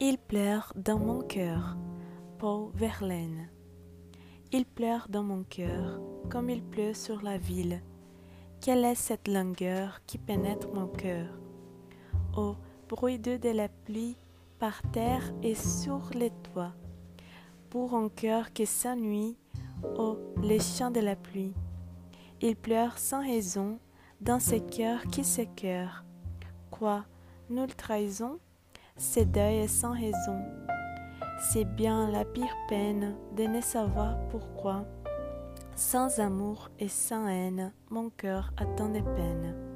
Il pleure dans mon cœur. Paul Verlaine. Il pleure dans mon cœur comme il pleut sur la ville. Quelle est cette langueur qui pénètre mon cœur? Ô bruit de la pluie par terre et sur les toits. Pour un cœur qui s'ennuie, ô les chants de la pluie. Il pleure sans raison dans ces cœurs qui s'écœurent. Quoi Nulle trahison? C'est deuil sans raison. C'est bien la pire peine de ne savoir pourquoi. Sans amour et sans haine, mon cœur a tant de peine.